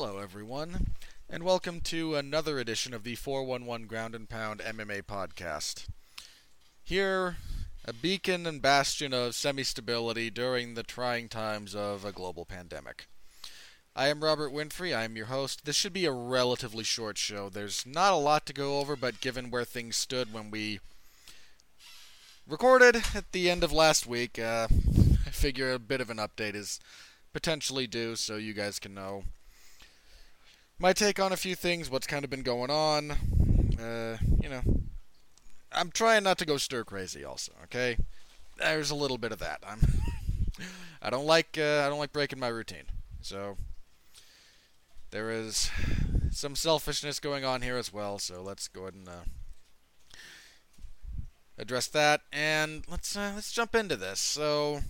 Hello, everyone, and welcome to another edition of the 411 Ground and Pound MMA podcast. Here, a beacon and bastion of semi stability during the trying times of a global pandemic. I am Robert Winfrey, I am your host. This should be a relatively short show. There's not a lot to go over, but given where things stood when we recorded at the end of last week, uh, I figure a bit of an update is potentially due so you guys can know my take on a few things, what's kind of been going on. Uh, you know, I'm trying not to go stir crazy. Also, okay. There's a little bit of that. I'm. I don't like. Uh, I don't like breaking my routine. So there is some selfishness going on here as well. So let's go ahead and uh, address that, and let's uh, let's jump into this. So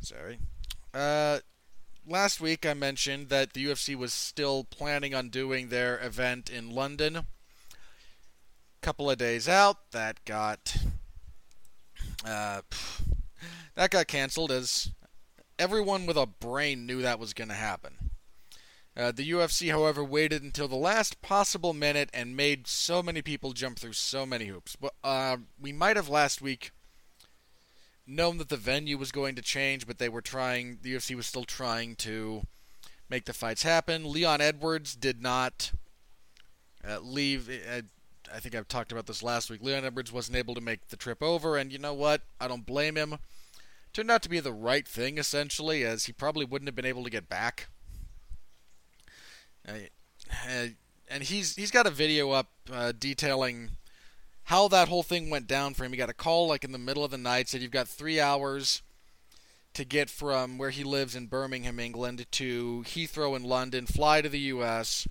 sorry. Uh, last week I mentioned that the UFC was still planning on doing their event in London. A couple of days out, that got uh, that got canceled as everyone with a brain knew that was going to happen. Uh, the UFC, however, waited until the last possible minute and made so many people jump through so many hoops. But uh, we might have last week known that the venue was going to change, but they were trying. The UFC was still trying to make the fights happen. Leon Edwards did not uh, leave. Uh, I think I've talked about this last week. Leon Edwards wasn't able to make the trip over, and you know what? I don't blame him. Turned out to be the right thing, essentially, as he probably wouldn't have been able to get back. Uh, uh and he's he's got a video up uh, detailing how that whole thing went down for him. He got a call like in the middle of the night, said you've got three hours to get from where he lives in Birmingham, England, to Heathrow in London, fly to the U.S.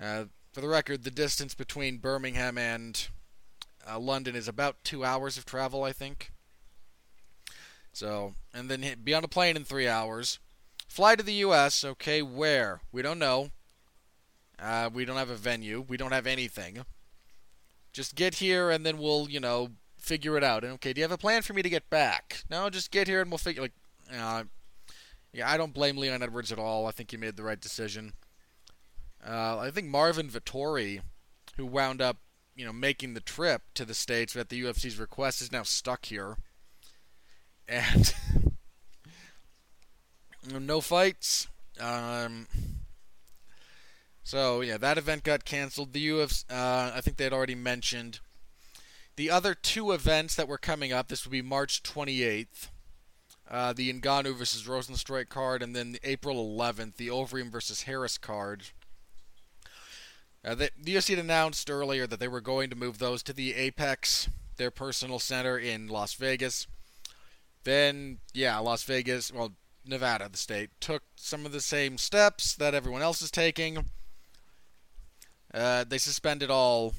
Uh, for the record, the distance between Birmingham and uh, London is about two hours of travel, I think. So, and then be on a plane in three hours. Fly to the U.S. Okay, where? We don't know. Uh, we don't have a venue. We don't have anything. Just get here and then we'll, you know, figure it out. And okay, do you have a plan for me to get back? No, just get here and we'll figure. Like, uh, yeah, I don't blame Leon Edwards at all. I think he made the right decision. Uh, I think Marvin Vettori, who wound up, you know, making the trip to the states at the UFC's request, is now stuck here. And no fights. Um, so yeah, that event got canceled. The UFC, uh, I think they had already mentioned the other two events that were coming up. This would be March 28th, uh, the Ngannou versus Rozenstruik card, and then the April 11th, the Overeem versus Harris card. Uh, the UFC had announced earlier that they were going to move those to the Apex, their personal center in Las Vegas. Then, yeah, Las Vegas, well, Nevada, the state, took some of the same steps that everyone else is taking uh, they suspended all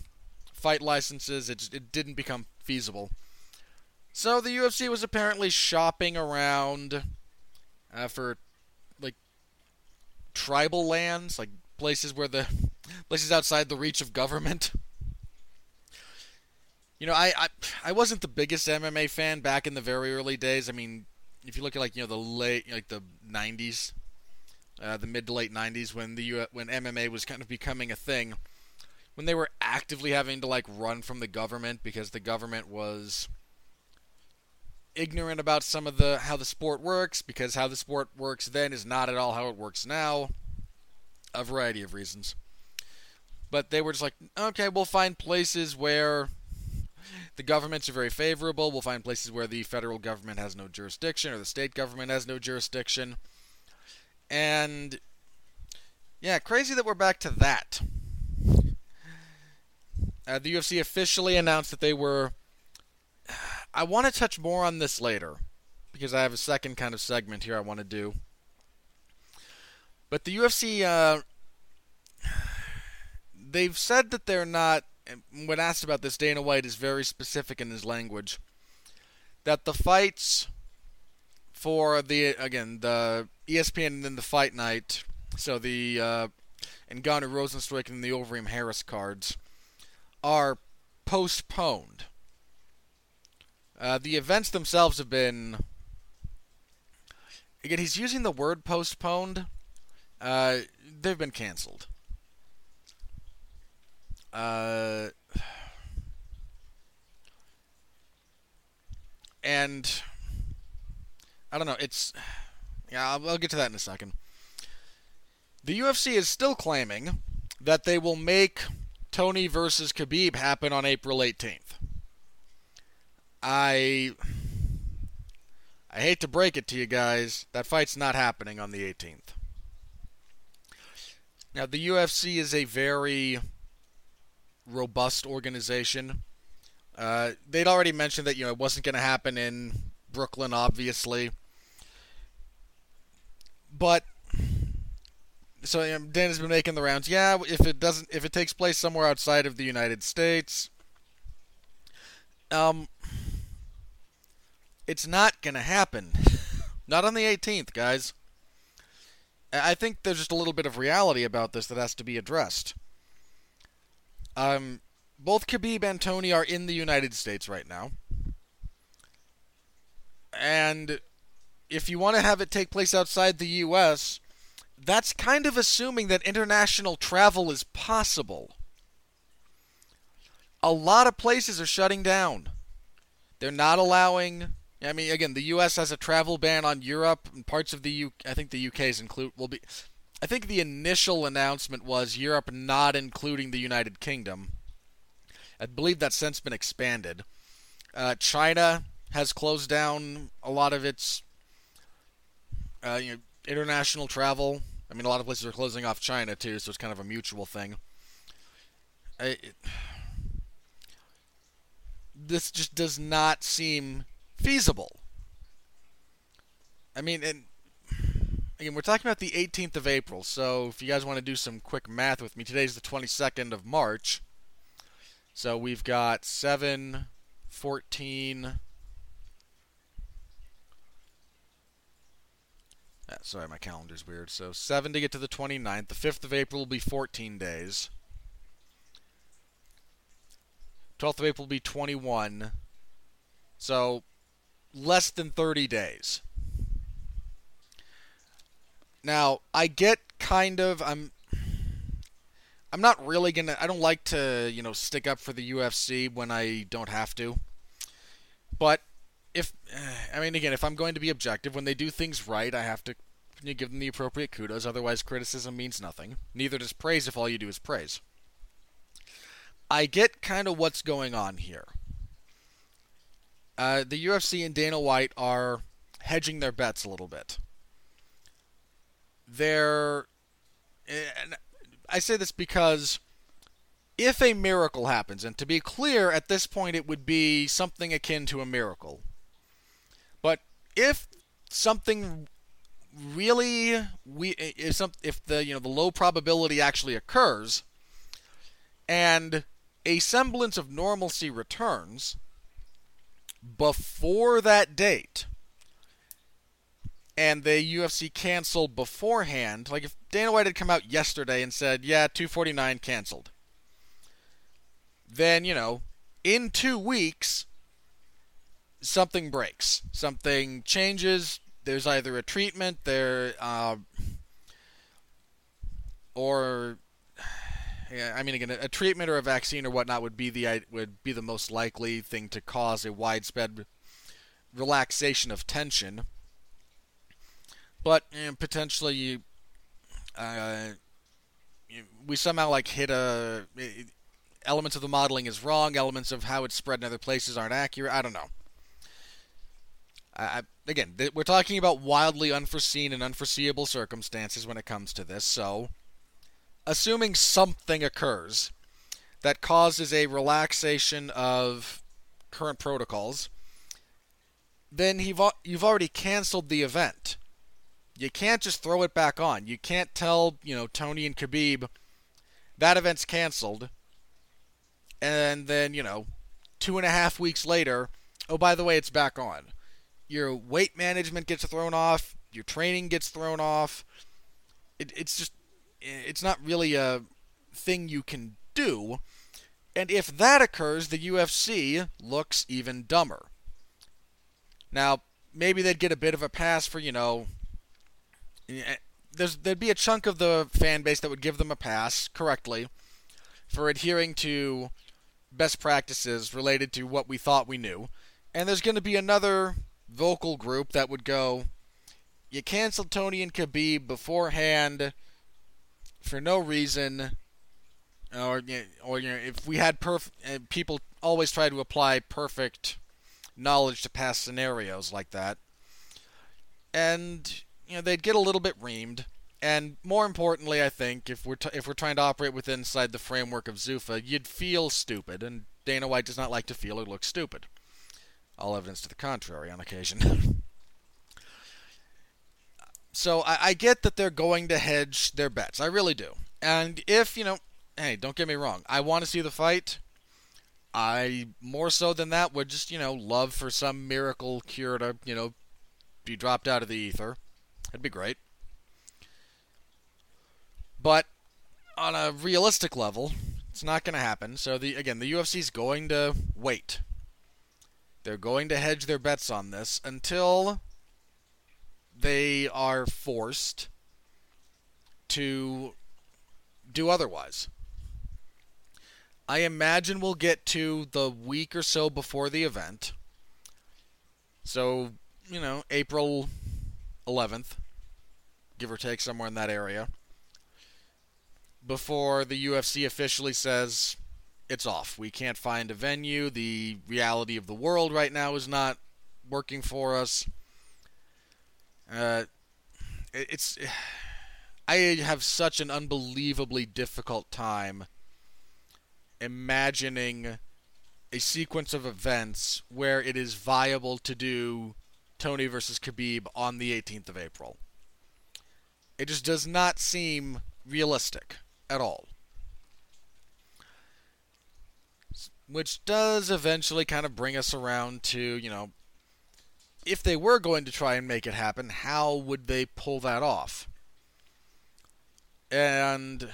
fight licenses. It, it didn't become feasible. So the UFC was apparently shopping around uh, for like tribal lands, like places where the places outside the reach of government. You know, I, I I wasn't the biggest MMA fan back in the very early days. I mean, if you look at like you know the late like the 90s, uh, the mid to late 90s when the U- when MMA was kind of becoming a thing, when they were actively having to like run from the government because the government was ignorant about some of the how the sport works because how the sport works then is not at all how it works now. A variety of reasons. But they were just like, okay, we'll find places where the governments are very favorable. We'll find places where the federal government has no jurisdiction or the state government has no jurisdiction. And yeah, crazy that we're back to that. Uh, the UFC officially announced that they were. I want to touch more on this later because I have a second kind of segment here I want to do. But the UFC, uh, they've said that they're not. When asked about this, Dana White is very specific in his language. That the fights for the again the ESPN and then the fight night, so the uh, Ngannou Rozenstruik and the Overeem Harris cards are postponed. Uh, the events themselves have been again, he's using the word postponed. Uh, they've been canceled. Uh, and I don't know. It's yeah. I'll, I'll get to that in a second. The UFC is still claiming that they will make Tony versus Khabib happen on April 18th. I I hate to break it to you guys, that fight's not happening on the 18th. Now, the UFC is a very robust organization. Uh, they'd already mentioned that you know it wasn't going to happen in Brooklyn, obviously, but so Dan has been making the rounds. Yeah, if it doesn't, if it takes place somewhere outside of the United States, um, it's not to happen. not on the 18th, guys. I think there's just a little bit of reality about this that has to be addressed. Um, both Khabib and Tony are in the United States right now. And if you want to have it take place outside the U.S., that's kind of assuming that international travel is possible. A lot of places are shutting down. They're not allowing. I mean, again, the U.S. has a travel ban on Europe and parts of the U. I think the U.K.'s include will be. I think the initial announcement was Europe not including the United Kingdom. I believe that's since been expanded. Uh, China has closed down a lot of its uh, you know, international travel. I mean, a lot of places are closing off China too, so it's kind of a mutual thing. I, it, this just does not seem feasible. I mean, and again, we're talking about the 18th of April, so if you guys want to do some quick math with me, today's the 22nd of March. So we've got 7, 14. Uh, sorry, my calendar's weird. So 7 to get to the 29th. The 5th of April will be 14 days. 12th of April will be 21. So less than 30 days. Now, I get kind of I'm I'm not really gonna. I don't like to, you know, stick up for the UFC when I don't have to. But if, I mean, again, if I'm going to be objective, when they do things right, I have to give them the appropriate kudos. Otherwise, criticism means nothing. Neither does praise if all you do is praise. I get kind of what's going on here. Uh, the UFC and Dana White are hedging their bets a little bit. They're, and I say this because if a miracle happens, and to be clear, at this point it would be something akin to a miracle. If something really we if some if the you know the low probability actually occurs and a semblance of normalcy returns before that date and the UFC canceled beforehand, like if Dana White had come out yesterday and said, "Yeah, 249 canceled," then you know, in two weeks, something breaks, something changes. There's either a treatment there, uh, or yeah, I mean, again, a, treatment or a vaccine or whatnot would be the would be the most likely thing to cause a widespread relaxation of tension but you know, potentially uh, we somehow like hit a elements of the modeling is wrong, elements of how it's spread in other places aren't accurate. I don't know. I, again, th- we're talking about wildly unforeseen and unforeseeable circumstances when it comes to this. So, assuming something occurs that causes a relaxation of current protocols, then you've, you've already canceled the event. You can't just throw it back on. You can't tell, you know, Tony and Khabib that event's canceled. And then, you know, two and a half weeks later, oh, by the way, it's back on. Your weight management gets thrown off. Your training gets thrown off. It, it's just, it's not really a thing you can do. And if that occurs, the UFC looks even dumber. Now, maybe they'd get a bit of a pass for, you know, eh, there's there'd be a chunk of the fan base that would give them a pass correctly for adhering to best practices related to what we thought we knew. And there's going to be another vocal group that would go, you canceled Tony and Khabib beforehand for no reason, or or you know, if we had perf, uh, people always try to apply perfect knowledge to past scenarios like that, and you know they'd get a little bit reamed. And more importantly, I think if we're t- if we're trying to operate within inside the framework of Zuffa, you'd feel stupid, and Dana White does not like to feel or look stupid. All evidence to the contrary on occasion. so I, I get that they're going to hedge their bets. I really do. And if you know, hey, don't get me wrong, I want to see the fight. I more so than that would just you know love for some miracle cure to you know be dropped out of the ether. It'd be great. But on a realistic level, it's not going to happen. So the again, the UFC's going to wait. They're going to hedge their bets on this until they are forced to do otherwise. I imagine we'll get to the week or so before the event. So, you know, April 11th, give or take somewhere in that area before the UFC officially says it's off. We can't find a venue. The reality of the world right now is not working for us. Uh, it's. I have such an unbelievably difficult time imagining a sequence of events where it is viable to do Tony versus Khabib on the 18th of April. It just does not seem realistic at all. Which does eventually kind of bring us around to, you know, if they were going to try and make it happen, how would they pull that off? And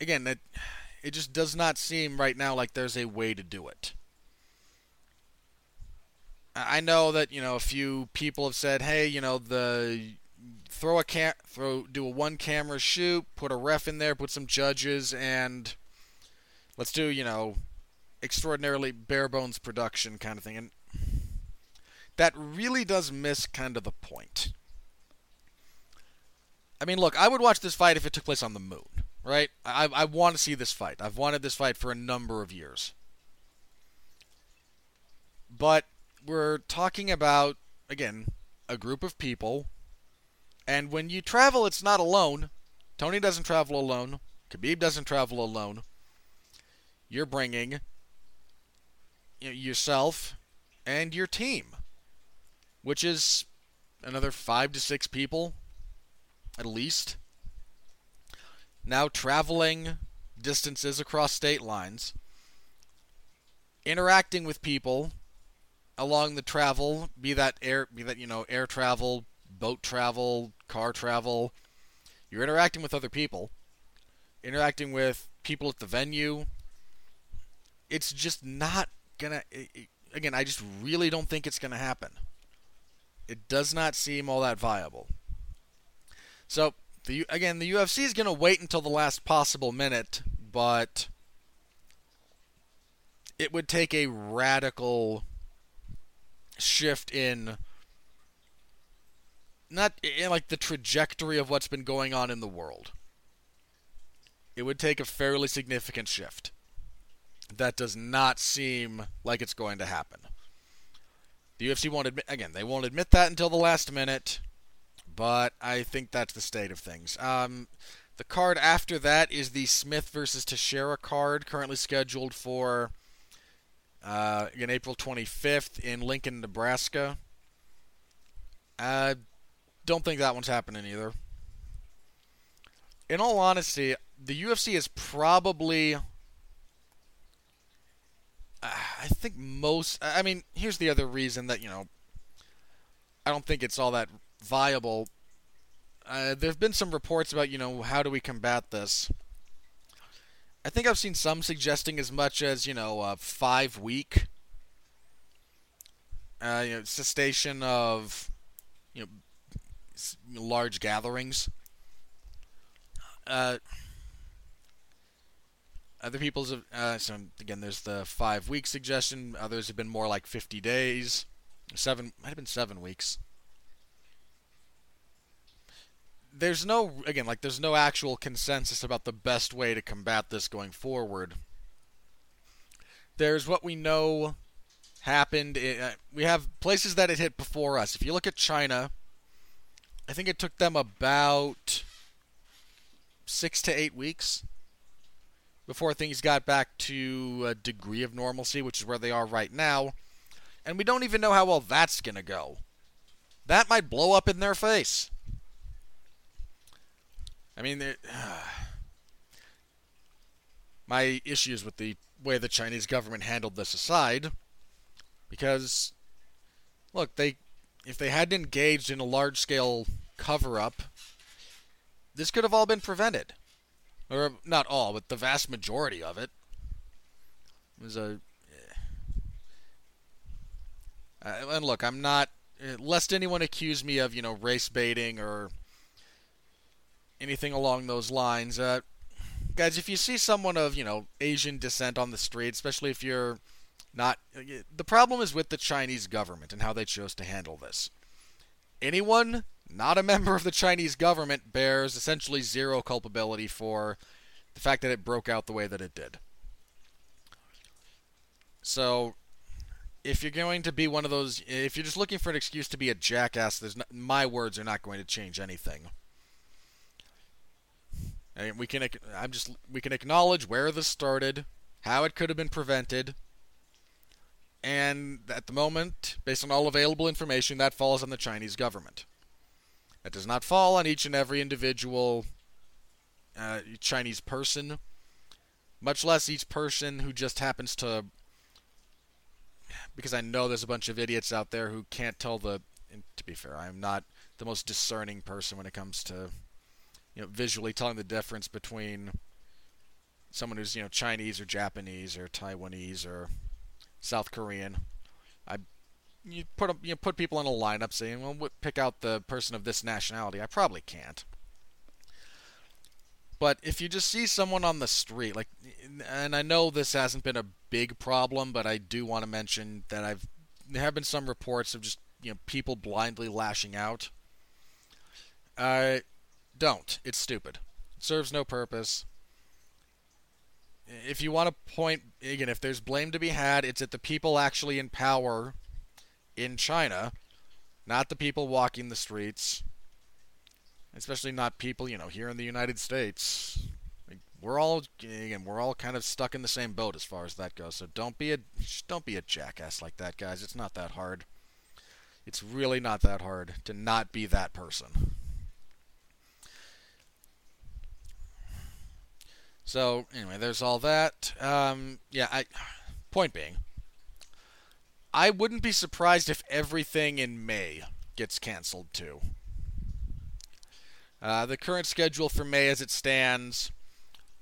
again, it it just does not seem right now like there's a way to do it. I know that you know a few people have said, "Hey, you know the throw a cam throw do a one camera shoot, put a ref in there, put some judges, and let's do you know extraordinarily bare bones production kind of thing. And that really does miss kind of the point. I mean, look, I would watch this fight if it took place on the moon, right? I, I want to see this fight. I've wanted this fight for a number of years. But we're talking about, again, a group of people and when you travel, it's not alone. Tony doesn't travel alone. Khabib doesn't travel alone. You're bringing yourself and your team, which is another five to six people, at least. Now traveling distances across state lines, interacting with people along the travel, be that air, be that you know air travel, boat travel, car travel. You're interacting with other people, interacting with people at the venue. It's just not gonna. Again, I just really don't think it's gonna happen. It does not seem all that viable. So, the again, the UFC is gonna wait until the last possible minute, but it would take a radical shift in not in like the trajectory of what's been going on in the world. It would take a fairly significant shift. That does not seem like it's going to happen. The UFC won't admit again. They won't admit that until the last minute, but I think that's the state of things. Um, the card after that is the Smith versus Teixeira card, currently scheduled for uh, in April 25th in Lincoln, Nebraska. I don't think that one's happening either. In all honesty, the UFC is probably. I think most. I mean, here's the other reason that, you know, I don't think it's all that viable. Uh, there have been some reports about, you know, how do we combat this? I think I've seen some suggesting as much as, you know, a five week uh, you know, cessation of, you know, large gatherings. Uh, other people's uh, so again, there's the five week suggestion. Others have been more like 50 days, seven might have been seven weeks. There's no again like there's no actual consensus about the best way to combat this going forward. There's what we know happened. It, uh, we have places that it hit before us. If you look at China, I think it took them about six to eight weeks before things got back to a degree of normalcy, which is where they are right now. And we don't even know how well that's going to go. That might blow up in their face. I mean, uh, my issues with the way the Chinese government handled this aside, because, look, they if they hadn't engaged in a large scale cover up, this could have all been prevented or not all, but the vast majority of it was a. And look, I'm not. Lest anyone accuse me of, you know, race baiting or anything along those lines. Uh, guys, if you see someone of, you know, Asian descent on the street, especially if you're not. The problem is with the Chinese government and how they chose to handle this. Anyone not a member of the Chinese government, bears essentially zero culpability for the fact that it broke out the way that it did. So, if you're going to be one of those, if you're just looking for an excuse to be a jackass, there's my words are not going to change anything. I mean, we can, I'm just, we can acknowledge where this started, how it could have been prevented, and at the moment, based on all available information, that falls on the Chinese government. That does not fall on each and every individual uh, Chinese person, much less each person who just happens to. Because I know there's a bunch of idiots out there who can't tell the. to be fair, I'm not the most discerning person when it comes to, you know, visually telling the difference between someone who's you know Chinese or Japanese or Taiwanese or South Korean. I you put you put people in a lineup saying, well, pick out the person of this nationality. I probably can't. But if you just see someone on the street, like, and I know this hasn't been a big problem, but I do want to mention that I've there have been some reports of just you know people blindly lashing out. Uh, don't. It's stupid. It serves no purpose. If you want to point again, if there's blame to be had, it's at the people actually in power in China, not the people walking the streets, especially not people, you know, here in the United States. We're all again, we're all kind of stuck in the same boat as far as that goes. So don't be a don't be a jackass like that, guys. It's not that hard. It's really not that hard to not be that person. So anyway, there's all that. Um, yeah, I. Point being, I wouldn't be surprised if everything in May gets canceled too. Uh, the current schedule for May as it stands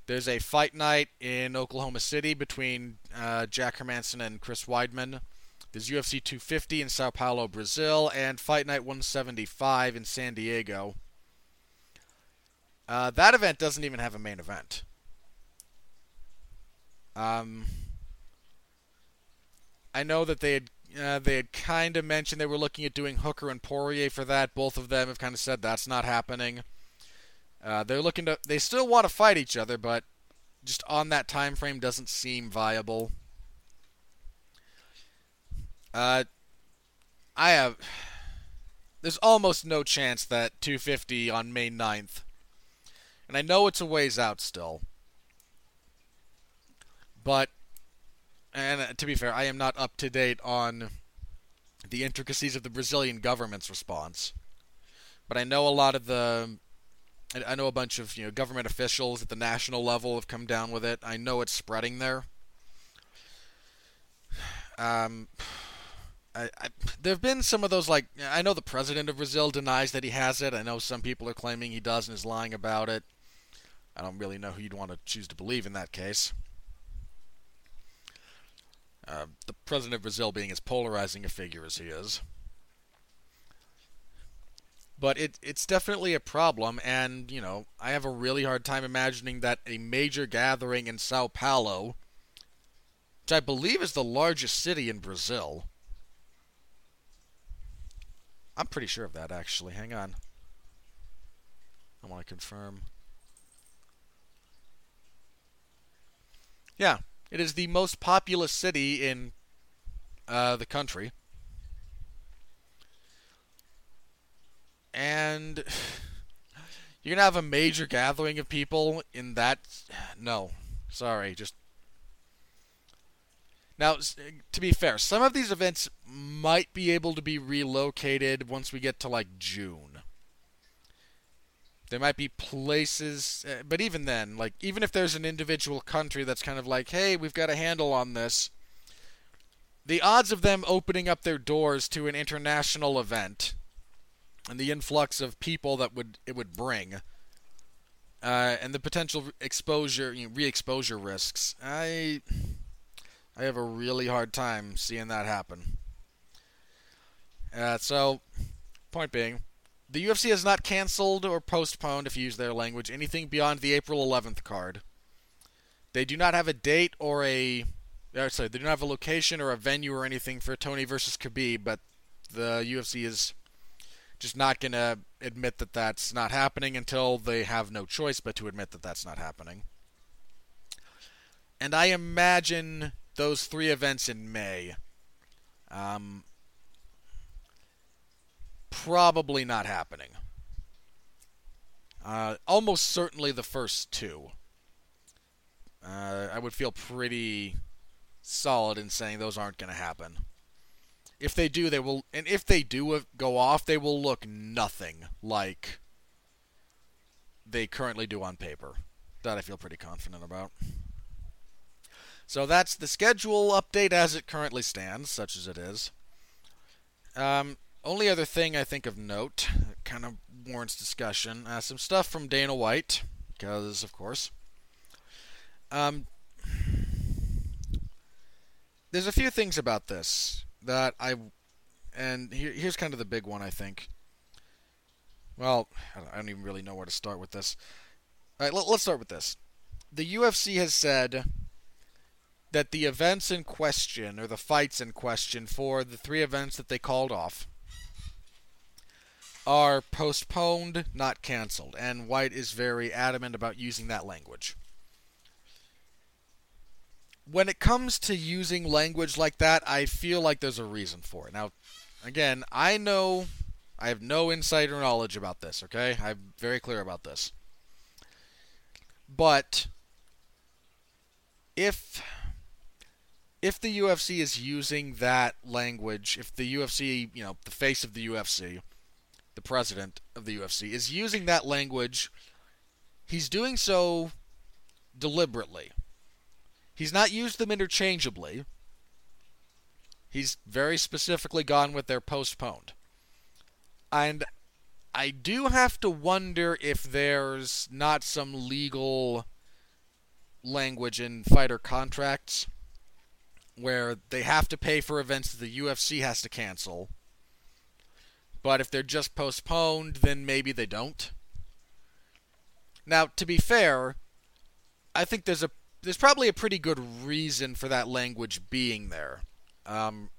there's a fight night in Oklahoma City between uh, Jack Hermansson and Chris Weidman. There's UFC 250 in Sao Paulo, Brazil, and Fight Night 175 in San Diego. Uh, that event doesn't even have a main event. Um, I know that they had uh, they had kind of mentioned they were looking at doing Hooker and Poirier for that. Both of them have kind of said that's not happening. Uh, they're looking to. They still want to fight each other, but just on that time frame doesn't seem viable. Uh, I have. There's almost no chance that 250 on May 9th, and I know it's a ways out still, but and uh, to be fair, I am not up to date on the intricacies of the Brazilian government's response. But I know a lot of the I know a bunch of you know government officials at the national level have come down with it. I know it's spreading there. Um, I, I, there have been some of those like I know the president of Brazil denies that he has it. I know some people are claiming he does and is lying about it. I don't really know who you'd want to choose to believe in that case. Uh, the president of Brazil being as polarizing a figure as he is. but it it's definitely a problem and you know I have a really hard time imagining that a major gathering in Sao Paulo which I believe is the largest city in Brazil I'm pretty sure of that actually. Hang on. I want to confirm. Yeah it is the most populous city in uh, the country and you're gonna have a major gathering of people in that. No, sorry, just. Now, to be fair, some of these events might be able to be relocated once we get to like June. There might be places, uh, but even then, like even if there's an individual country that's kind of like, "Hey, we've got a handle on this," the odds of them opening up their doors to an international event and the influx of people that would it would bring, uh, and the potential exposure, you know, re-exposure risks. I I have a really hard time seeing that happen. Uh, so, point being, the UFC has not canceled or postponed, if you use their language, anything beyond the April 11th card. They do not have a date or a. Uh, sorry, they do not have a location or a venue or anything for Tony versus Khabib, but the UFC is just not going to admit that that's not happening until they have no choice but to admit that that's not happening. And I imagine those three events in May. Um, probably not happening. Uh, almost certainly the first two. Uh, I would feel pretty solid in saying those aren't going to happen. If they do, they will, and if they do go off, they will look nothing like they currently do on paper. That I feel pretty confident about. So that's the schedule update as it currently stands, such as it is. Um, only other thing I think of note, kind of warrants discussion, uh, some stuff from Dana White, because of course. Um, there's a few things about this that I, and here, here's kind of the big one I think. Well, I don't, I don't even really know where to start with this. All right, let, let's start with this. The UFC has said that the events in question, or the fights in question for the three events that they called off, are postponed, not canceled. And White is very adamant about using that language when it comes to using language like that, I feel like there's a reason for it. Now, again, I know I have no insider knowledge about this, okay? I'm very clear about this. But if if the UFC is using that language, if the UFC, you know, the face of the UFC, the president of the UFC is using that language, he's doing so deliberately. He's not used them interchangeably. He's very specifically gone with their postponed. And I do have to wonder if there's not some legal language in fighter contracts where they have to pay for events that the UFC has to cancel. But if they're just postponed, then maybe they don't. Now, to be fair, I think there's a there's probably a pretty good reason for that language being there. Um,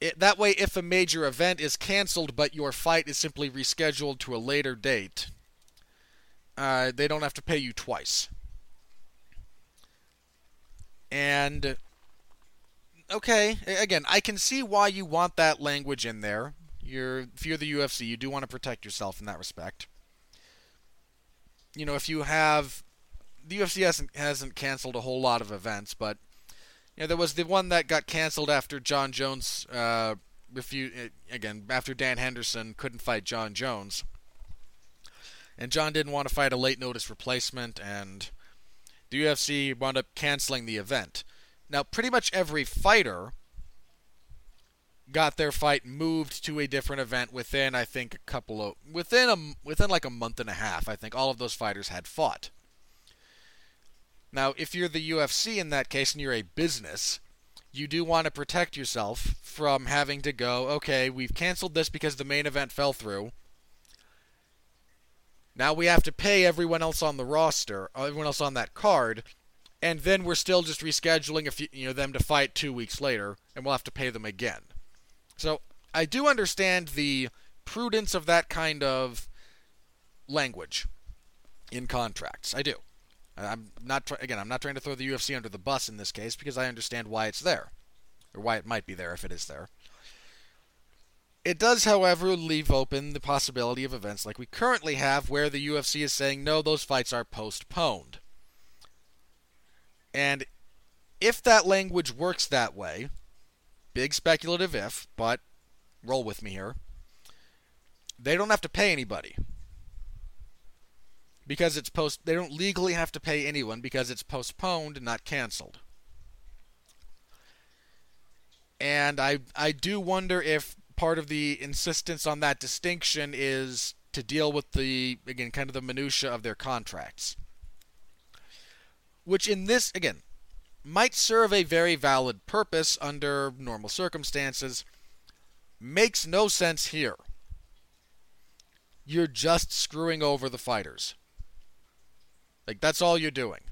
it, that way, if a major event is canceled but your fight is simply rescheduled to a later date, uh, they don't have to pay you twice. And okay, again, I can see why you want that language in there. You're if you're the UFC, you do want to protect yourself in that respect. You know, if you have the UFC hasn't hasn't canceled a whole lot of events, but you know there was the one that got canceled after Jon Jones uh, refused uh, again after Dan Henderson couldn't fight Jon Jones, and Jon didn't want to fight a late notice replacement, and the UFC wound up canceling the event. Now, pretty much every fighter got their fight moved to a different event within I think a couple of within a within like a month and a half. I think all of those fighters had fought. Now, if you're the UFC in that case and you're a business, you do want to protect yourself from having to go, okay, we've canceled this because the main event fell through. Now we have to pay everyone else on the roster, everyone else on that card, and then we're still just rescheduling a few, you know them to fight 2 weeks later and we'll have to pay them again. So, I do understand the prudence of that kind of language in contracts. I do. I'm not again. I'm not trying to throw the UFC under the bus in this case because I understand why it's there, or why it might be there if it is there. It does, however, leave open the possibility of events like we currently have, where the UFC is saying no, those fights are postponed. And if that language works that way, big speculative if, but roll with me here. They don't have to pay anybody because it's post they don't legally have to pay anyone because it's postponed not canceled and i i do wonder if part of the insistence on that distinction is to deal with the again kind of the minutia of their contracts which in this again might serve a very valid purpose under normal circumstances makes no sense here you're just screwing over the fighters like, that's all you're doing.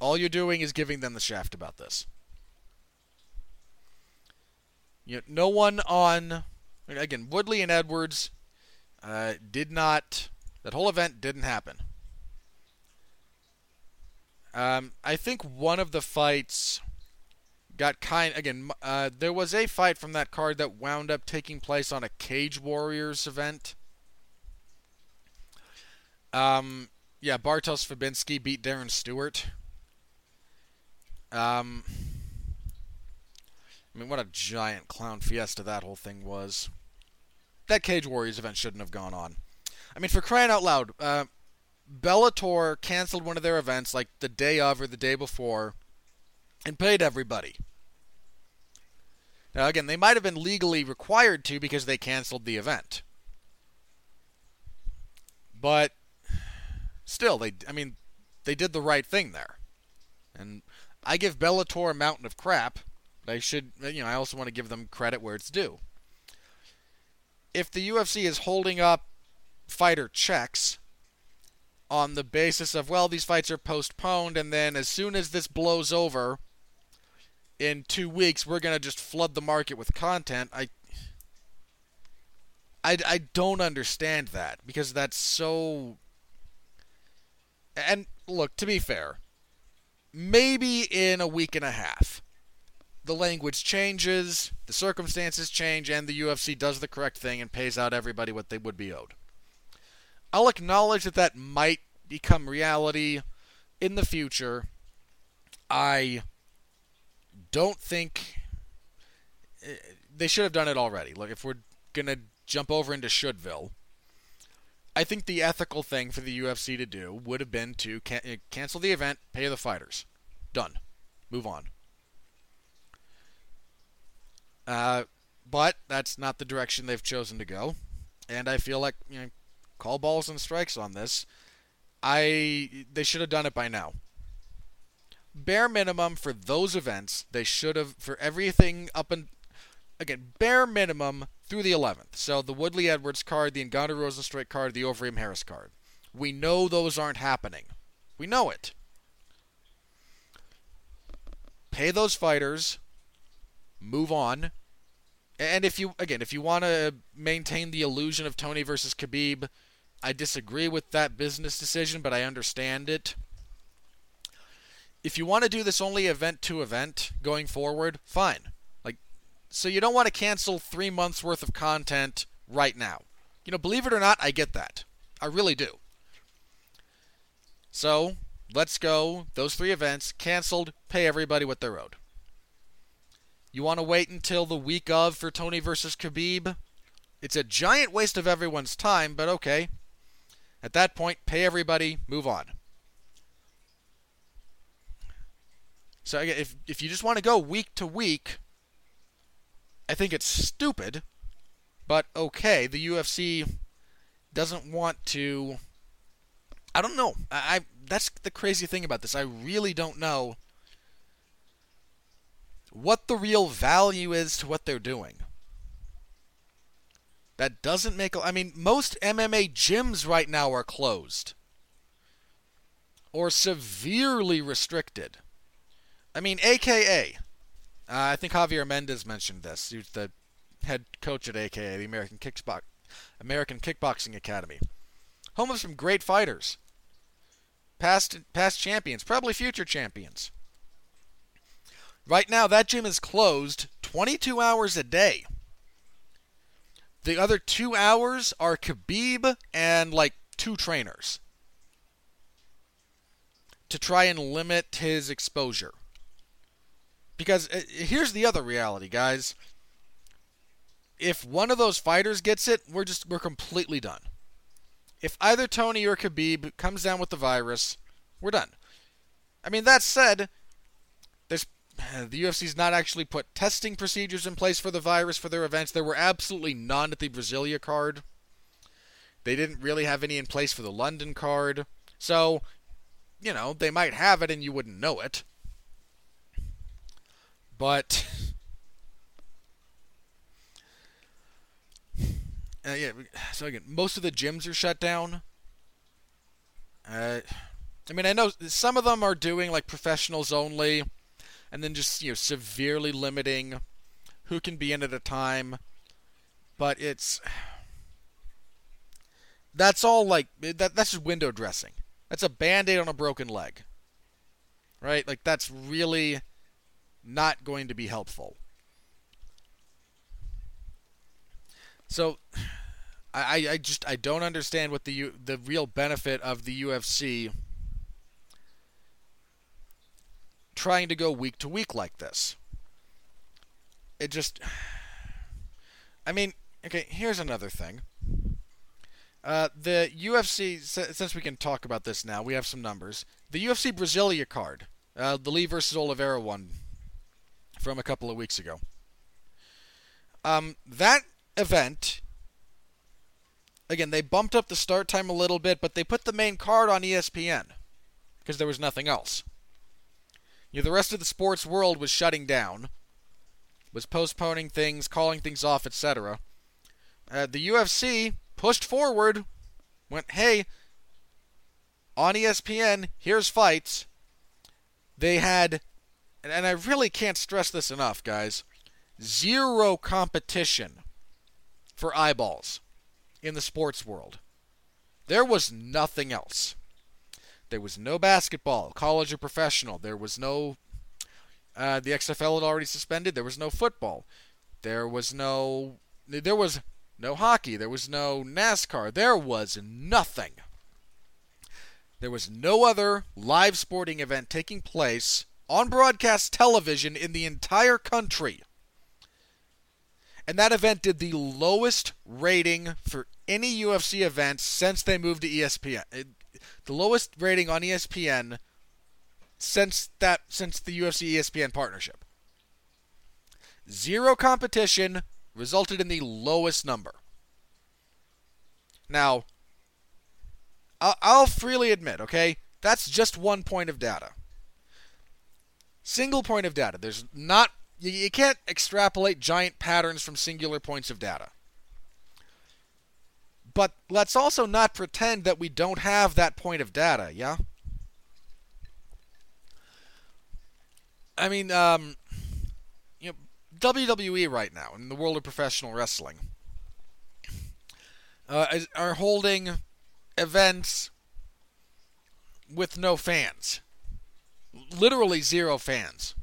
All you're doing is giving them the shaft about this. You know, no one on. Again, Woodley and Edwards uh, did not. That whole event didn't happen. Um, I think one of the fights got kind. Again, uh, there was a fight from that card that wound up taking place on a Cage Warriors event. Um, yeah, Bartosz Fabinski beat Darren Stewart. Um, I mean, what a giant clown fiesta that whole thing was. That Cage Warriors event shouldn't have gone on. I mean, for crying out loud, uh, Bellator canceled one of their events like the day of or the day before and paid everybody. Now, again, they might have been legally required to because they canceled the event. But still, they I mean, they did the right thing there. And I give Bellator a mountain of crap, but I should, you know, I also want to give them credit where it's due. If the UFC is holding up fighter checks on the basis of, well, these fights are postponed, and then as soon as this blows over in two weeks, we're going to just flood the market with content, I. I, I don't understand that because that's so and look, to be fair, maybe in a week and a half, the language changes, the circumstances change, and the UFC does the correct thing and pays out everybody what they would be owed. I'll acknowledge that that might become reality in the future. I don't think eh, they should have done it already. Look, if we're going to jump over into Shouldville, I think the ethical thing for the UFC to do would have been to can- uh, cancel the event, pay the fighters. Done. Move on. Uh, but that's not the direction they've chosen to go, and I feel like you know, call balls and strikes on this. I they should have done it by now. Bare minimum for those events, they should have for everything up and again bare minimum through the 11th. So the Woodley Edwards card, the Ngannou Rozenstruik card, the Overeem Harris card. We know those aren't happening. We know it. Pay those fighters. Move on. And if you again, if you want to maintain the illusion of Tony versus Khabib, I disagree with that business decision, but I understand it. If you want to do this only event to event going forward, fine. Like So you don't want to cancel three months worth of content right now. You know, believe it or not, I get that. I really do. So let's go. Those three events canceled. Pay everybody what they're owed. You want to wait until the week of for Tony versus Khabib? It's a giant waste of everyone's time, but okay. At that point, pay everybody, move on. So if if you just want to go week to week, I think it's stupid, but okay. The UFC doesn't want to. I don't know. I, I that's the crazy thing about this. I really don't know what the real value is to what they're doing. That doesn't make. I mean, most MMA gyms right now are closed or severely restricted. I mean, AKA. Uh, I think Javier Mendez mentioned this. He's the head coach at AKA, the American Kickbox American Kickboxing Academy. Home of some great fighters. Past past champions, probably future champions. Right now that gym is closed 22 hours a day. The other 2 hours are Khabib and like two trainers to try and limit his exposure. Because uh, here's the other reality, guys. If one of those fighters gets it, we're just we're completely done. If either Tony or Khabib comes down with the virus, we're done. I mean, that said, the UFC's not actually put testing procedures in place for the virus for their events. There were absolutely none at the Brasilia card. They didn't really have any in place for the London card. So, you know, they might have it and you wouldn't know it. But uh, yeah, so again, most of the gyms are shut down. Uh, I mean, I know some of them are doing like professionals only, and then just you know severely limiting who can be in at a time. But it's that's all like that. That's just window dressing. That's a band-aid on a broken leg, right? Like that's really not going to be helpful. So, I, I just I don't understand what the the real benefit of the UFC trying to go week to week like this. It just, I mean, okay. Here's another thing. Uh, the UFC, since we can talk about this now, we have some numbers. The UFC Brasilia card, uh, the Lee versus Oliveira one from a couple of weeks ago. Um, that event, again, they bumped up the start time a little bit, but they put the main card on ESPN because there was nothing else. You know, the rest of the sports world was shutting down, was postponing things, calling things off, etc. Uh, the UFC pushed forward, went, hey, on ESPN, here's fights. They had and, and I really can't stress this enough, guys, zero competition for eyeballs in the sports world. There was nothing else. There was no basketball, college or professional. There was no. Uh, the XFL had already suspended. There was no football. There was no. There was no hockey. There was no NASCAR. There was nothing. There was no other live sporting event taking place on broadcast television in the entire country. And that event did the lowest rating for any UFC event since they moved to ESPN. The lowest rating on ESPN since that since the UFC ESPN partnership. Zero competition resulted in the lowest number. Now, I'll freely admit, okay, that's just one point of data. Single point of data. There's not you, can't extrapolate giant patterns from singular points of data. But let's also not pretend that we don't have that point of data, yeah? I mean, um, you know, WWE right now in the world of professional wrestling uh, are holding events with no fans literally zero fans.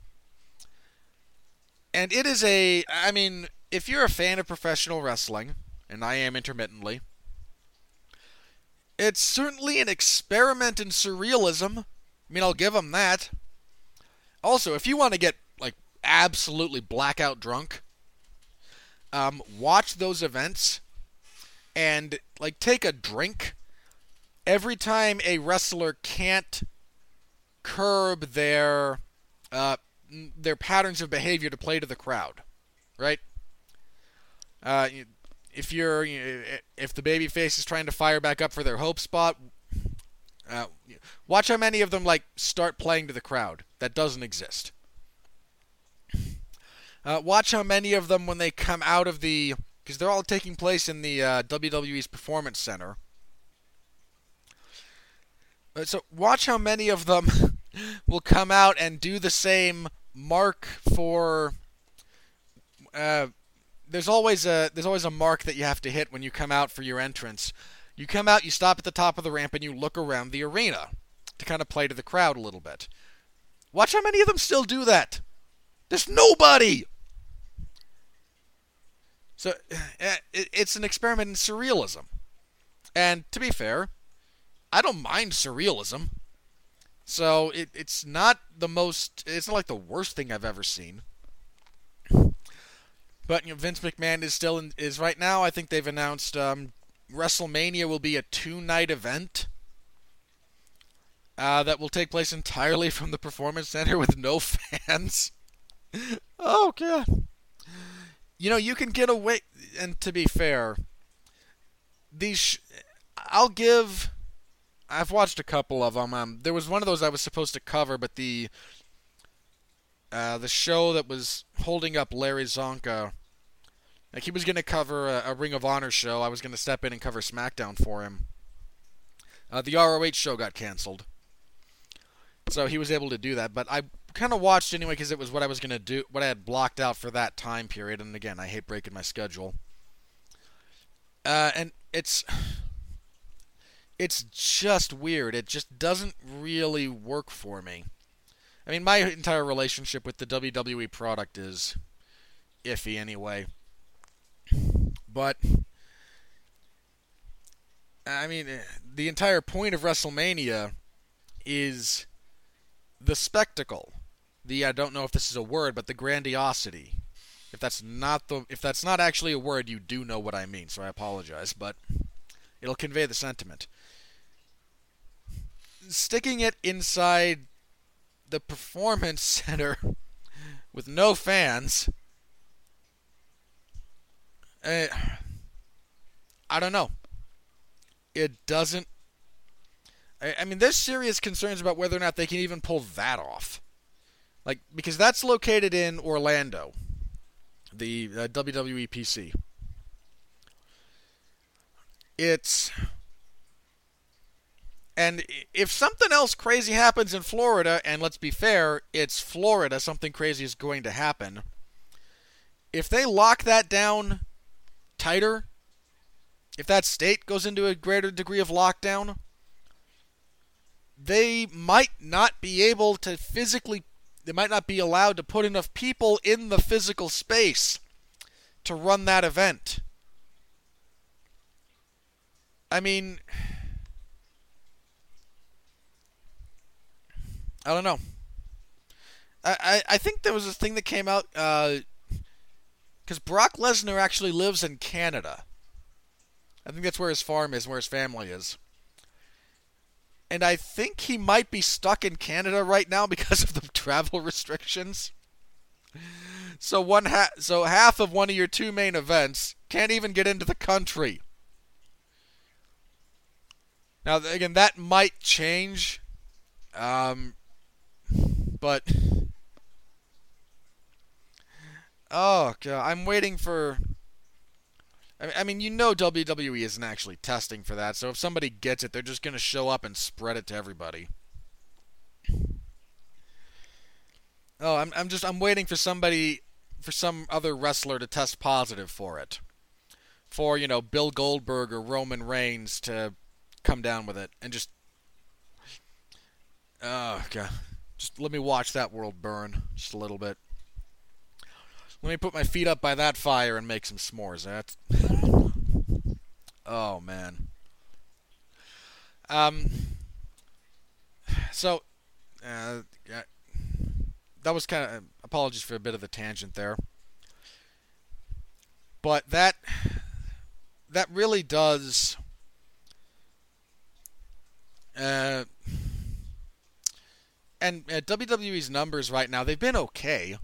And it is a, I mean, if you're a fan of professional wrestling, and I am intermittently, it's certainly an experiment in surrealism. I mean, I'll give them that. Also, if you want to get, like, absolutely blackout drunk, um, watch those events and, like, take a drink every time a wrestler can't curb their uh, their patterns of behavior to play to the crowd, right? Uh, if you're if the baby face is trying to fire back up for their hope spot, uh, watch how many of them like start playing to the crowd. That doesn't exist. Uh, watch how many of them, when they come out of the, because they're all taking place in the uh, WWE's Performance Center. Uh, so watch how many of them will come out and do the same mark for. Uh, there's always a there's always a mark that you have to hit when you come out for your entrance. You come out, you stop at the top of the ramp, and you look around the arena to kind of play to the crowd a little bit. Watch how many of them still do that. There's nobody. So eh, it's an experiment in surrealism. And to be fair, I don't mind surrealism. So it, it's not the most, it's not like the worst thing I've ever seen. But you know, Vince McMahon is still in, is right now. I think they've announced um, WrestleMania will be a two night event uh, that will take place entirely from the Performance Center with no fans. oh god. You know you can get away, and to be fair, these sh- I'll give. I've watched a couple of them. Um, there was one of those I was supposed to cover, but the uh, the show that was holding up Larry Csonka like he was going to cover a, a, Ring of Honor show. I was going to step in and cover SmackDown for him. Uh, the ROH show got canceled, so he was able to do that. But I kind of watched anyway because it was what I was going to do, what I had blocked out for that time period. And again, I hate breaking my schedule. Uh, and it's it's just weird. It just doesn't really work for me. I mean, my entire relationship with the WWE product is iffy anyway. But I mean, eh, the entire point of WrestleMania is the spectacle. The I don't know if this is a word, but the grandiosity. If that's not the if that's not actually a word, you do know what I mean, so I apologize, but it'll convey the sentiment. Sticking it inside the performance center with no fans uh, I don't know. It doesn't. I, I mean, there's serious concerns about whether or not they can even pull that off. Like, because that's located in Orlando, the uh, WWE PC. It's. And if something else crazy happens in Florida, and let's be fair, it's Florida, something crazy is going to happen. If they lock that down tighter, if that state goes into a greater degree of lockdown, they might not be able to physically, they might not be allowed to put enough people in the physical space to run that event. I mean, I don't know. I, I, think there was a thing that came out uh, because Brock Lesnar actually lives in Canada. I think that's where his farm is, where his family is. And I think he might be stuck in Canada right now because of the travel restrictions. So one ha- so half of one of your two main events can't even get into the country. Now again, that might change, um, but Oh god, I'm waiting for. I mean, you know WWE isn't actually testing for that, so if somebody gets it, they're just going to show up and spread it to everybody. Oh, I'm I'm just I'm waiting for somebody for some other wrestler to test positive for it. For, you know, Bill Goldberg or Roman Reigns to come down with it and just Oh god. Just let me watch that world burn just a little bit. Let me put my feet up by that fire and make some s'mores. That's oh man. Um. So, uh, that was kind of apologies for a bit of the tangent there, but that that really does. Uh, and uh, WWE's numbers right now, they've been okay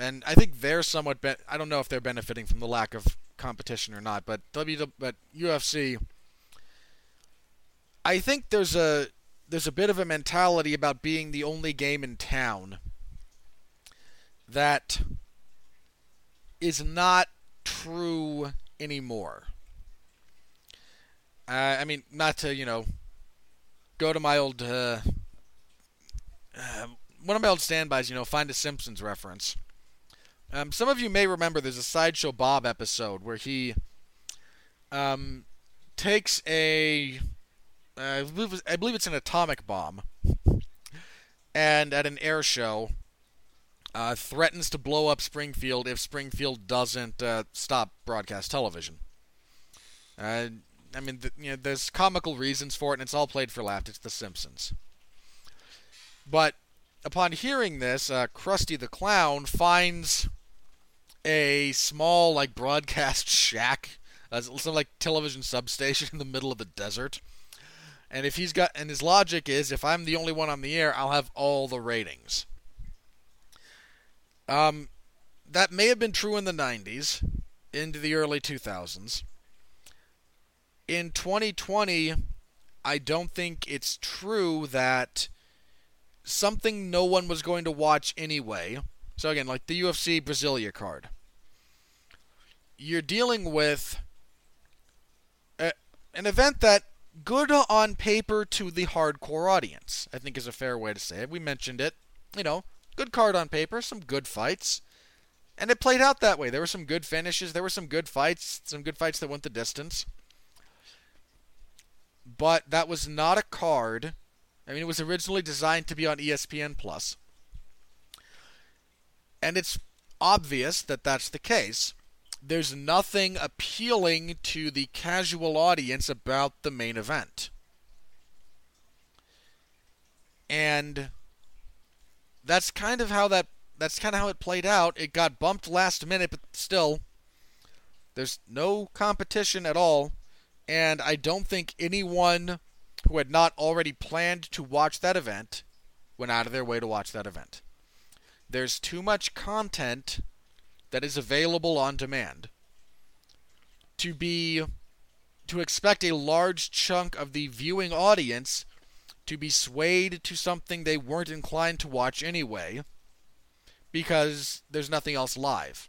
and I think they're somewhat. Be- I don't know if they're benefiting from the lack of competition or not, but W but UFC. I think there's a there's a bit of a mentality about being the only game in town that is not true anymore. Uh, I mean, not to you know go to my old uh, uh, one of my old standbys. You know, find a Simpsons reference. Um, some of you may remember there's a sideshow Bob episode where he um, takes a uh, I, believe I believe it's an atomic bomb, and at an air show, uh, threatens to blow up Springfield if Springfield doesn't uh, stop broadcast television. I mean, you know, there's comical reasons for it, and it's all played for laughs. It's The Simpsons. But upon hearing this, uh, Krusty the Clown finds a small, like, broadcast shack, uh, some like television substation in the middle of the desert. And if he's got, and his logic is, if I'm the only one on the air, I'll have all the ratings. Um, that may have been true in the 90s, into the early 2000s. In 2020, I don't think it's true that something no one was going to watch anyway. So again, like the UFC Brasilia card. You're dealing with a, an event that good on paper to the hardcore audience, I think is a fair way to say it. We mentioned it. You know, good card on paper, some good fights. And it played out that way. There were some good finishes, there were some good fights, some good fights that went the distance but that was not a card. I mean, it was originally designed to be on ESPN Plus, and it's obvious that that's the case. There's nothing appealing to the casual audience about the main event. And that's kind of how that that's kind of how it played out. It got bumped last minute, but still there's no competition at all and I don't think anyone who had not already planned to watch that event went out of their way to watch that event. There's too much content that is available on demand. To be to expect a large chunk of the viewing audience to be swayed to something they weren't inclined to watch anyway because there's nothing else live.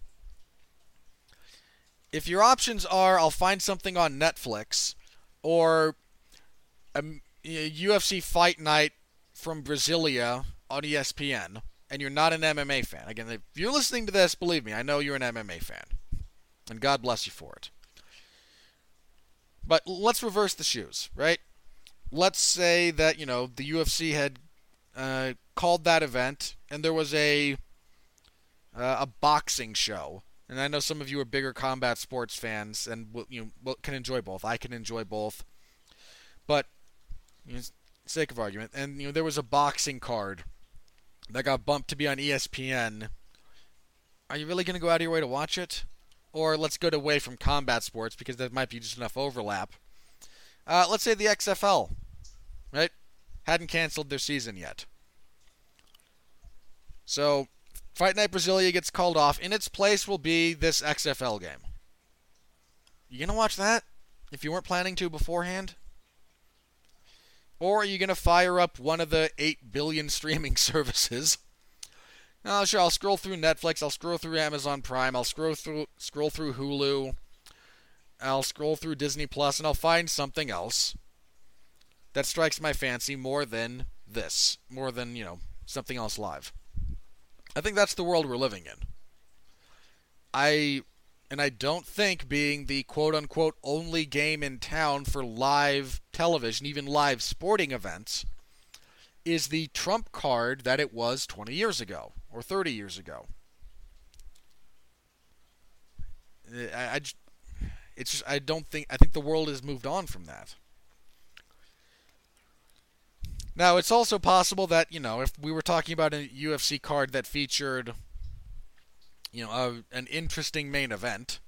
If your options are I'll find something on Netflix or um, a UFC fight night from Brasilia on ESPN and you're not an MMA fan. Again, if you're listening to this, believe me, I know you're an MMA fan. And God bless you for it. But let's reverse the shoes, right? Let's say that, you know, the UFC had uh, called that event and there was a uh, a boxing show and I know some of you are bigger combat sports fans and you know, can enjoy both. I can enjoy both, but you know, sake of argument, and you know there was a boxing card that got bumped to be on ESPN. Are you really going to go out of your way to watch it? Or let's go away from combat sports because there might be just enough overlap. Uh, let's say the XFL, right? Hadn't canceled their season yet. So Fight Night Brasilia gets called off. In its place will be this XFL game. You gonna watch that if you weren't planning to beforehand? Or are you gonna fire up one of the 8 billion streaming services? No, sure, I'll scroll through Netflix, I'll scroll through Amazon Prime, I'll scroll through scroll through Hulu, I'll scroll through Disney Plus, and I'll find something else that strikes my fancy more than this, more than, you know, something else live. I think that's the world we're living in. I and I don't think being the quote unquote only game in town for live television, even live sporting events, is the trump card that it was 20 years ago or 30 years ago. Eh, I, I it's just I don't think I think the world has moved on from that. Now, it's also possible that, you know, if we were talking about a UFC card that featured, you know, a, an interesting main event,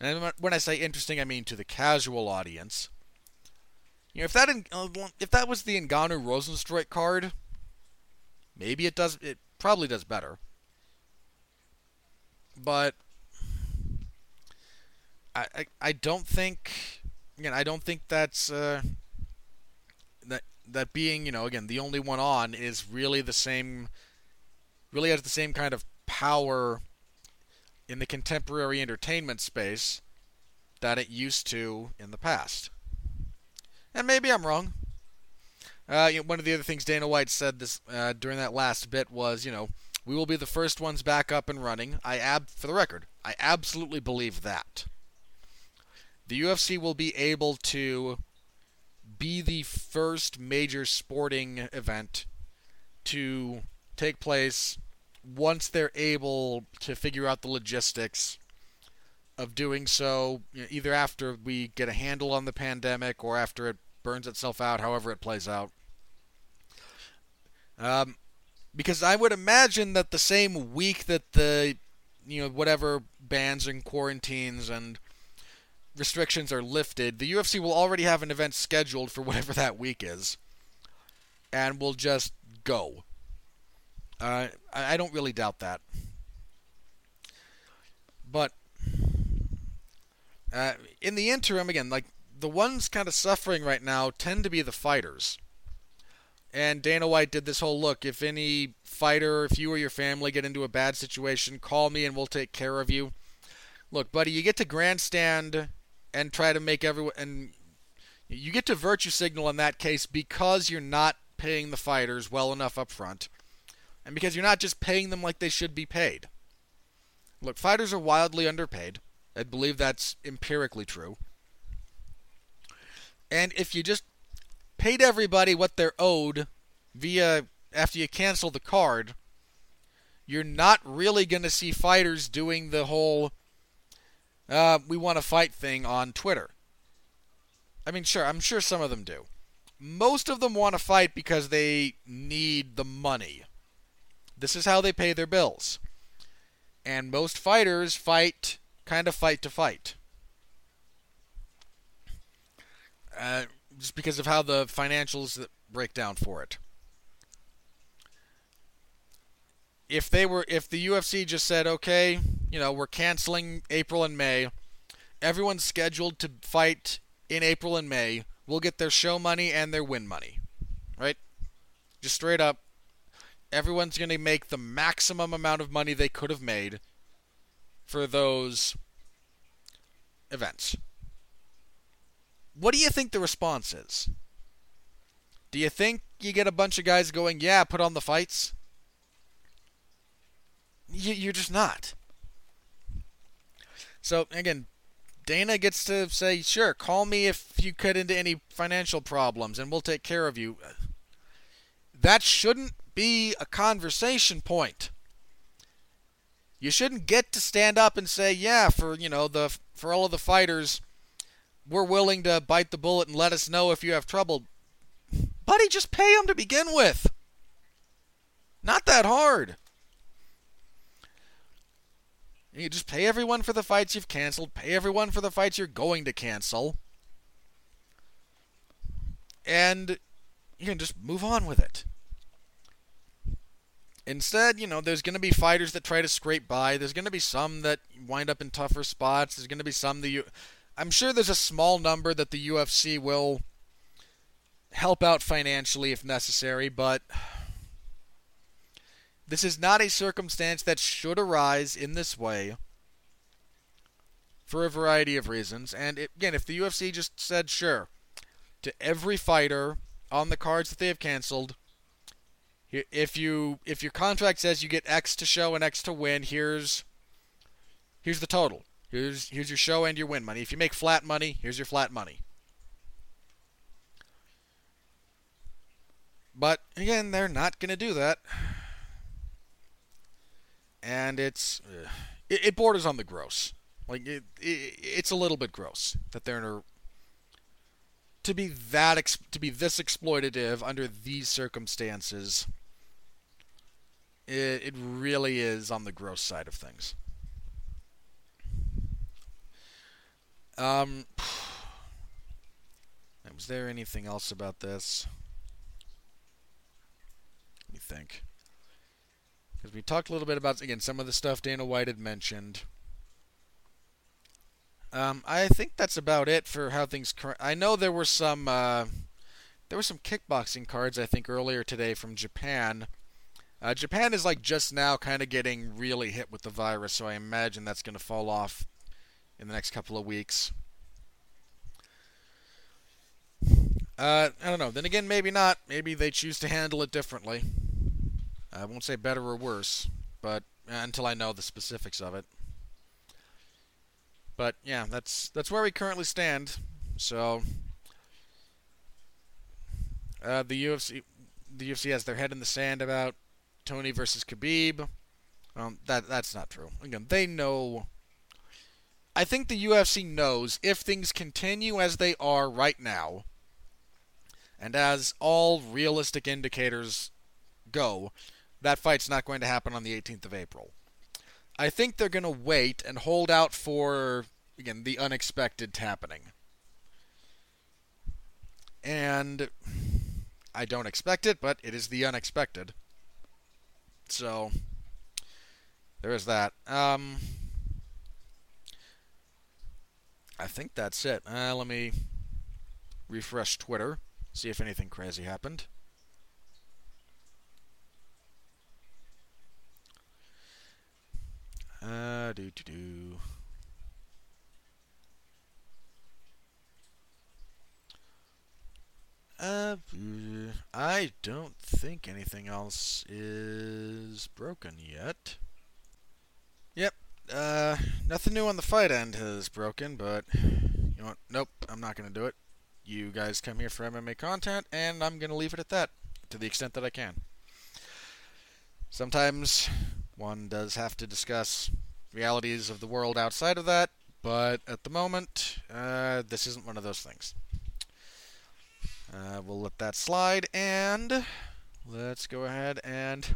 and when I say interesting, I mean to the casual audience. You know, if that if that was the Ngannou Rozenstruik card, maybe it does. It probably does better. But I I, I don't think again I don't think that's uh, that that being you know again the only one on is really the same really has the same kind of power in the contemporary entertainment space than it used to in the past. And maybe I'm wrong. Uh, you know, one of the other things Dana White said this uh, during that last bit was, you know, we will be the first ones back up and running. I ab, for the record, I absolutely believe that. The UFC will be able to be the first major sporting event to take place once they're able to figure out the logistics of doing so, you know, either after we get a handle on the pandemic or after it burns itself out, however it plays out. Um, because I would imagine that the same week that the, you know, whatever bans and quarantines and restrictions are lifted, the UFC will already have an event scheduled for whatever that week is, and will just go. Uh, I don't really doubt that. But uh, in the interim, again, like the ones kind of suffering right now tend to be the fighters. And Dana White did this whole look. If any fighter, if you or your family get into a bad situation, call me and we'll take care of you. Look, buddy, you get to grandstand and try to make everyone and you get to virtue signal in that case because you're not paying the fighters well enough up front and because you're not just paying them like they should be paid. Look, fighters are wildly underpaid. I believe that's empirically true. And if you just paid everybody what they're owed via after you cancel the card, you're not really going to see fighters doing the whole uh, we want to fight thing on Twitter. I mean, sure, I'm sure some of them do. Most of them want to fight because they need the money. This is how they pay their bills. And most fighters fight kind of fight to fight. Uh, just because of how the financials break down for it. If they were, if the UFC just said, okay, you know, we're canceling April and May, everyone's scheduled to fight in April and May we'll get their show money and their win money, right? Just straight up, everyone's going to make the maximum amount of money they could have made for those events. What do you think the response is? Do you think you get a bunch of guys going, yeah, put on the fights? You're just not. So, again, Dana gets to say, sure, call me if you cut into any financial problems and we'll take care of you. That shouldn't be a conversation point. You shouldn't get to stand up and say, "Yeah, for you know the for all of the fighters, we're willing to bite the bullet and let us know if you have trouble." Buddy, just pay them to begin with. Not that hard. You just pay everyone for the fights you've canceled, pay everyone for the fights you're going to cancel, and you can just move on with it. Instead, you know, there's going to be fighters that try to scrape by. There's going to be some that wind up in tougher spots. There's going to be some that you. I'm sure there's a small number that the UFC will help out financially if necessary, but this is not a circumstance that should arise in this way for a variety of reasons. And it, again, if the UFC just said, sure, to every fighter on the cards that they have canceled, if you if your contract says you get X to show and X to win, here's here's the total. Here's here's your show and your win money. If you make flat money, here's your flat money. But again, they're not going to do that. And it's it, it, borders on the gross. Like it, it, it's a little bit gross that they're in a to be that to be this exploitative under these circumstances it, it really is on the gross side of things. Um, was there anything else about this? Let me think. Because we talked a little bit about, again, some of the stuff Dana White had mentioned. Um, I think that's about it for how things. Cur- I know there were some uh, there were some kickboxing cards I think earlier today from Japan Uh, Japan is like just now kind of getting really hit with the virus, so I imagine that's going to fall off in the next couple of weeks. Uh, I don't know. Then again, maybe not. Maybe they choose to handle it differently. I won't say better or worse, but uh, until I know the specifics of it. But yeah, that's that's where we currently stand. So uh, the UFC the UFC has their head in the sand about Tony versus Khabib. Um, that that's not true. Again, they know. I think the UFC knows if things continue as they are right now, and as all realistic indicators go, that fight's not going to happen on the 18th of April. I think they're going to wait and hold out for again the unexpected happening. And I don't expect it, but it is the unexpected. So there is that. Um, I think that's it. Uh, let me refresh Twitter, see if anything crazy happened. Uh, do do do. Uh, I don't think anything else is broken yet. Yep, uh, nothing new on the fight end has broken, but you know what? Nope, I'm not going to do it. You guys come here for MMA content, and I'm going to leave it at that to the extent that I can. Sometimes one does have to discuss realities of the world outside of that, but at the moment, uh, this isn't one of those things. Uh, we'll let that slide, and let's go ahead and,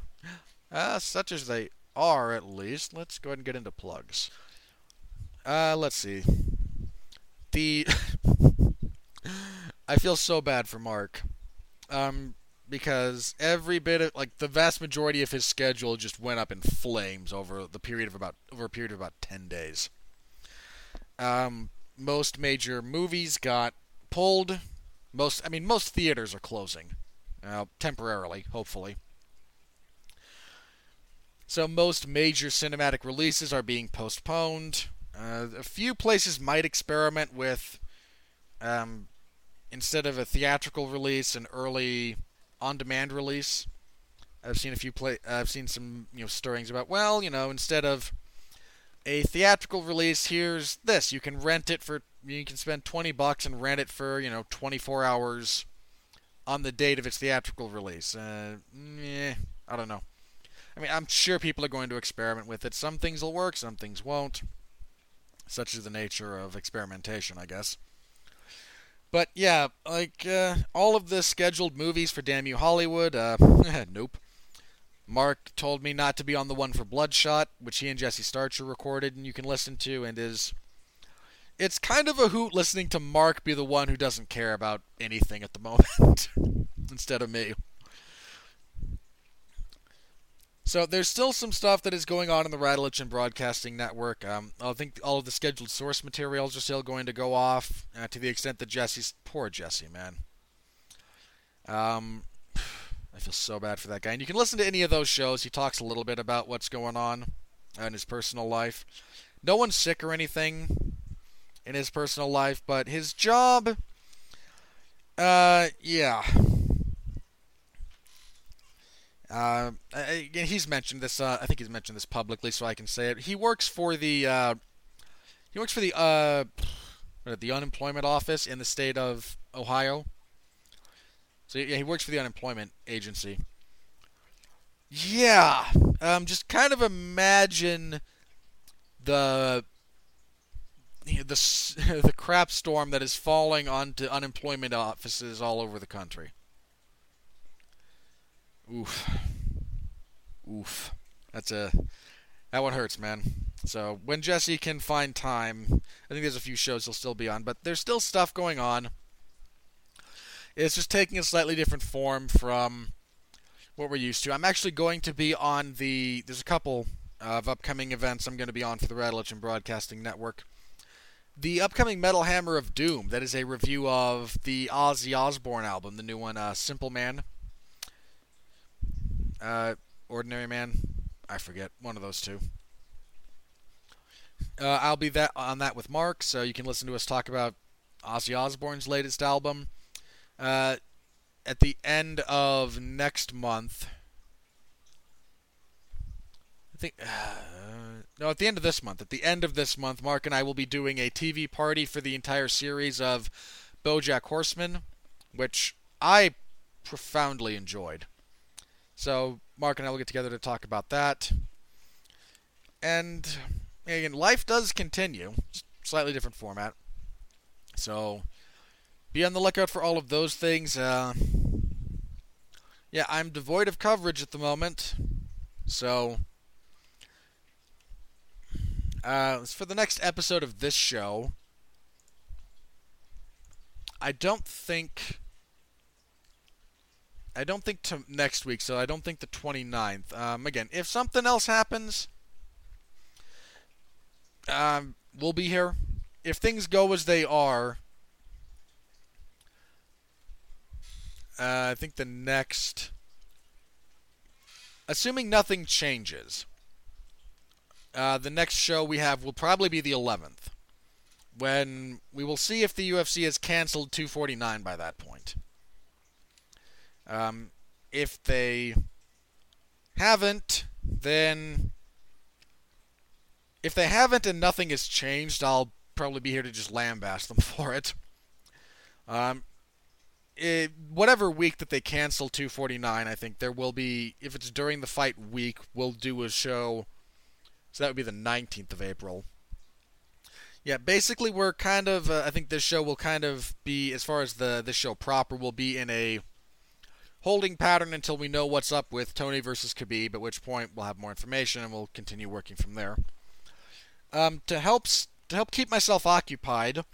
uh, such as they are at least, let's go ahead and get into plugs. Uh, let's see. The I feel so bad for Mark, um, because every bit of like the vast majority of his schedule just went up in flames over the period of about over a period of about ten days. Um, most major movies got pulled most, I mean, most theaters are closing, uh, temporarily, hopefully. So most major cinematic releases are being postponed. Uh, a few places might experiment with, um, instead of a theatrical release, an early on-demand release. I've seen a few play. I've seen some you know stirrings about well, you know, instead of a theatrical release, here's this. You can rent it for you can spend 20 bucks and rent it for, you know, 24 hours on the date of its theatrical release. Uh, eh, I don't know. I mean, I'm sure people are going to experiment with it. Some things will work, some things won't. Such is the nature of experimentation, I guess. But yeah, like uh, all of the scheduled movies for Damn You Hollywood, uh, nope. Mark told me not to be on the one for Bloodshot, which he and Jesse Starcher recorded, and you can listen to, and is it's kind of a hoot listening to Mark be the one who doesn't care about anything at the moment instead of me. So there's still some stuff that is going on in the Radulich Broadcasting Network. Um, I think all of the scheduled source materials are still going to go off uh, to the extent that Jesse's poor Jesse, man. Um, I feel so bad for that guy. And you can listen to any of those shows. He talks a little bit about what's going on in his personal life. No one's sick or anything in his personal life, but his job, uh, yeah. Uh, he's mentioned this. Uh, I think he's mentioned this publicly, so I can say it. He works for the uh, he works for the uh, the unemployment office in the state of Ohio. So yeah, he works for the unemployment agency. Yeah, um, just kind of imagine the the the crap storm that is falling onto unemployment offices all over the country. Oof. Oof. That's a that one hurts, man. So when Jesse can find time, I think there's a few shows he'll still be on, but there's still stuff going on. It's just taking a slightly different form from what we're used to. I'm actually going to be on the. There's a couple of upcoming events I'm going to be on for the Radulich Broadcasting Network the upcoming Metal Hammer of Doom. That is a review of the Ozzy Osbourne album, the new one, uh, Simple Man. Uh, Ordinary Man. I forget one of those two. Uh, I'll be that on that with Mark, so you can listen to us talk about Ozzy Osbourne's latest album. Uh, at the end of next month, I think. Uh, no, at the end of this month. At the end of this month, Mark and I will be doing a TV party for the entire series of BoJack Horseman, which I profoundly enjoyed. So Mark and I will get together to talk about that. And again, life does continue, slightly different format. So be on the lookout for all of those things. Uh, yeah, I'm devoid of coverage at the moment, so uh, for the next episode of this show, I don't think. I don't think to next week, so I don't think the 29th. Um, again, if something else happens, um, we'll be here. If things go as they are, uh, I think the next. Assuming nothing changes, uh, the next show we have will probably be the 11th when we will see if the UFC has canceled 249 by that point. Um, if they haven't, then if they haven't and nothing has changed, I'll probably be here to just lambaste them for it. Um, it, whatever week that they cancel 249, I think there will be. If it's during the fight week, we'll do a show. So that would be the 19th of April. Yeah, basically we're kind of. Uh, I think this show will kind of be, as far as the this show proper, will be in a holding pattern until we know what's up with Tony versus Khabib. At which point we'll have more information and we'll continue working from there. Um, to help to help keep myself occupied,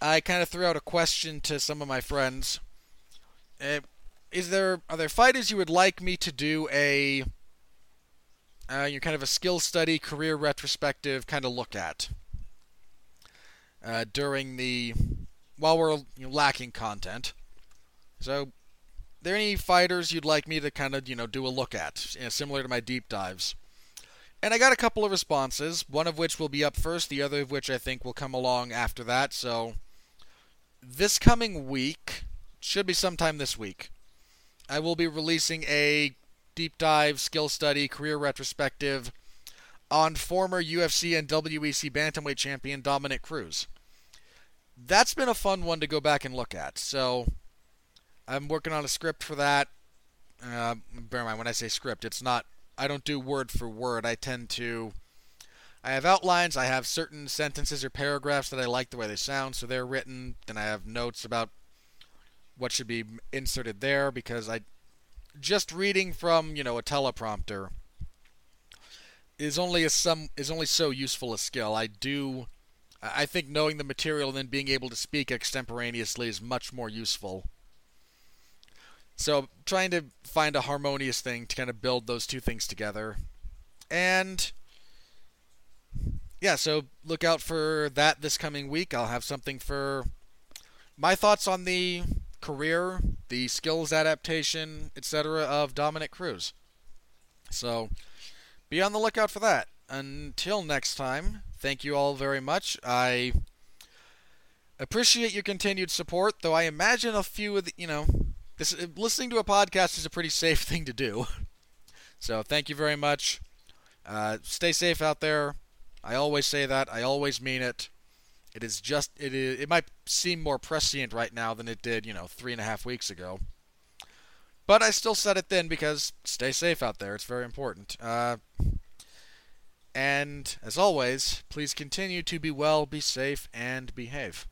I kind of threw out a question to some of my friends. Uh, is there are there fighters you would like me to do a uh, kind of a skill study, career retrospective kind of look at? uh, during the while we're you know, lacking content. So, are there any fighters you'd like me to kind of you know do a look at, you know, similar to my deep dives? And I got a couple of responses, one of which will be up first, the other of which I think will come along after that. So, this coming week should be sometime this week. I will be releasing a deep dive, skill study, career retrospective on former UFC and WEC bantamweight champion Dominick Cruz. That's been a fun one to go back and look at. So I'm working on a script for that. Uh, bear in mind when I say script, it's not. I don't do word for word. I tend to. I have outlines. I have certain sentences or paragraphs that I like the way they sound, so they're written. Then I have notes about what should be inserted there because I just reading from you know a teleprompter is only a some is only so useful a skill. I do I think knowing the material and then being able to speak extemporaneously is much more useful. So trying to find a harmonious thing to kind of build those two things together. And yeah, so look out for that this coming week. I'll have something for my thoughts on the career, the skills adaptation, etc. of Dominick Cruz. So be on the lookout for that. Until next time, thank you all very much. I appreciate your continued support, though I imagine a few of the, you know, this listening to a podcast is a pretty safe thing to do. So thank you very much. Uh, stay safe out there. I always say that. I always mean it. It is just it is. It might seem more prescient right now than it did, you know, three and a half weeks ago. But I still said it then because stay safe out there. It's very important. Uh, and as always, please continue to be well, be safe, and behave.